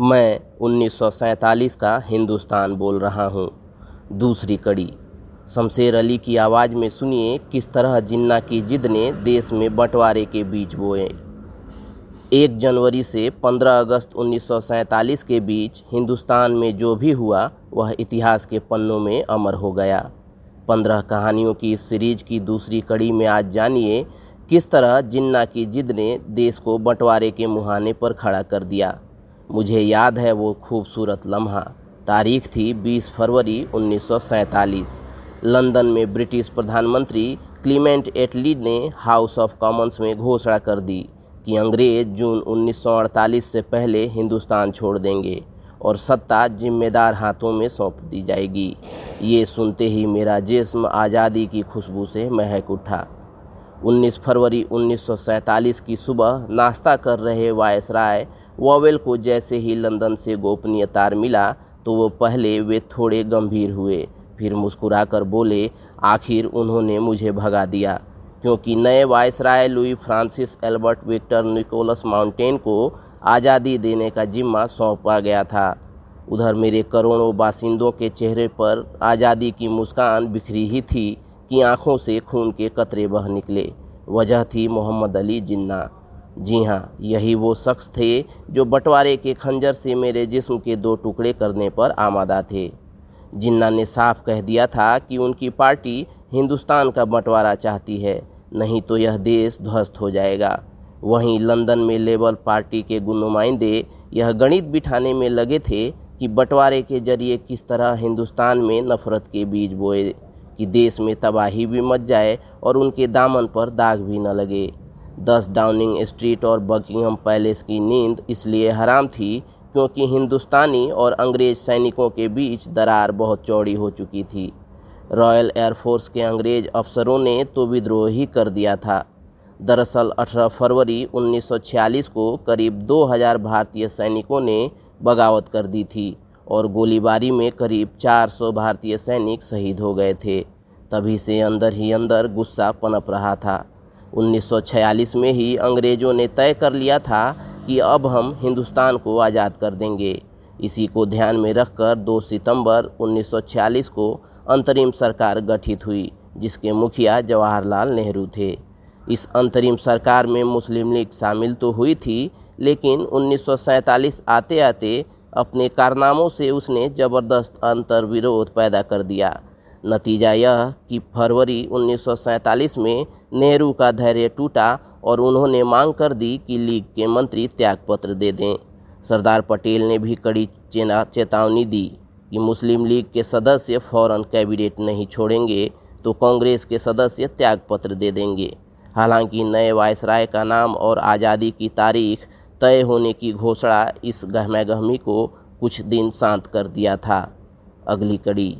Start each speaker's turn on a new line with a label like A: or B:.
A: मैं 1947 का हिंदुस्तान बोल रहा हूँ। दूसरी कड़ी, शमशेर अली की आवाज़ में सुनिए किस तरह जिन्ना की जिद ने देश में बंटवारे के बीच बोए। एक जनवरी से 15 अगस्त 1947 के बीच हिंदुस्तान में जो भी हुआ, वह इतिहास के पन्नों में अमर हो गया। पंद्रह कहानियों की इस सीरीज़ की दूसरी कड़ी में आज जानिए किस तरह जिन्ना की जिद ने देश को बंटवारे के मुहाने पर खड़ा कर दिया। मुझे याद है वो खूबसूरत लम्हा। तारीख थी 20 फरवरी 1947 लंदन में ब्रिटिश प्रधानमंत्री क्लीमेंट एटली ने हाउस ऑफ़ कॉमन्स में घोषणा कर दी कि अंग्रेज़ जून 1948 से पहले हिंदुस्तान छोड़ देंगे और सत्ता जिम्मेदार हाथों में सौंप दी जाएगी। ये सुनते ही मेरा जिस्म आज़ादी की खुशबू से महक उठा। 19 फरवरी 1947 की सुबह नाश्ता कर रहे वायसराय वॉवेल को जैसे ही लंदन से गोपनीय तार मिला तो वो पहले वे थोड़े गंभीर हुए। फिर मुस्कुराकर बोले, आखिर उन्होंने मुझे भगा दिया। क्योंकि नए viceroy Louis Francis Albert Victor Nicholas mountain को आज़ादी देने का जिम्मा सौंपा गया था। उधर मेरे करोड़ों बासिंदों के चेहरे पर आज़ादी की मुस्कान बिखरी ही थी कि आँखों से खून के कतरे बह निकले। वजह थी मोहम्मद अली जिन्ना। जी हाँ यही वो शख्स थे जो बंटवारे के खंजर से मेरे जिस्म के दो टुकड़े करने पर आमादा थे। जिन्ना ने साफ़ कह दिया था कि उनकी पार्टी हिंदुस्तान का बंटवारा चाहती है, नहीं तो यह देश ध्वस्त हो जाएगा। वहीं लंदन में लेबर पार्टी के नुमाइंदे यह गणित बिठाने में लगे थे कि बंटवारे के ज़रिए किस तरह हिंदुस्तान में नफरत के बीज बोए, कि देश में तबाही भी मच जाए और उनके दामन पर दाग भी न लगे। दस डाउनिंग स्ट्रीट और बकिंगम पैलेस की नींद इसलिए हराम थी क्योंकि हिंदुस्तानी और अंग्रेज़ सैनिकों के बीच दरार बहुत चौड़ी हो चुकी थी। रॉयल एयरफोर्स के अंग्रेज़ अफसरों ने तो विद्रोह ही कर दिया था। दरअसल 18 फरवरी 1946 को करीब 2000 भारतीय सैनिकों ने बगावत कर दी थी और गोलीबारी में करीब 400 भारतीय सैनिक शहीद हो गए थे। तभी से अंदर ही अंदर गुस्सा पनप रहा था। 1946 में ही अंग्रेज़ों ने तय कर लिया था कि अब हम हिंदुस्तान को आज़ाद कर देंगे। इसी को ध्यान में रखकर 2 सितंबर 1946 को अंतरिम सरकार गठित हुई, जिसके मुखिया जवाहरलाल नेहरू थे। इस अंतरिम सरकार में मुस्लिम लीग शामिल तो हुई थी, लेकिन 1947 आते आते अपने कारनामों से उसने ज़बरदस्त अंतर्विरोध पैदा कर दिया। नतीजा यह कि फरवरी 1947 में नेहरू का धैर्य टूटा और उन्होंने मांग कर दी कि लीग के मंत्री त्यागपत्र दे दें। सरदार पटेल ने भी कड़ी चेतावनी दी कि मुस्लिम लीग के सदस्य फ़ौरन कैबिनेट नहीं छोड़ेंगे तो कांग्रेस के सदस्य त्यागपत्र दे देंगे। हालाँकि नए वायसराय का नाम और आज़ादी की तारीख तय होने की घोषणा इस गहमा गहमी को कुछ दिन शांत कर दिया था। अगली कड़ी।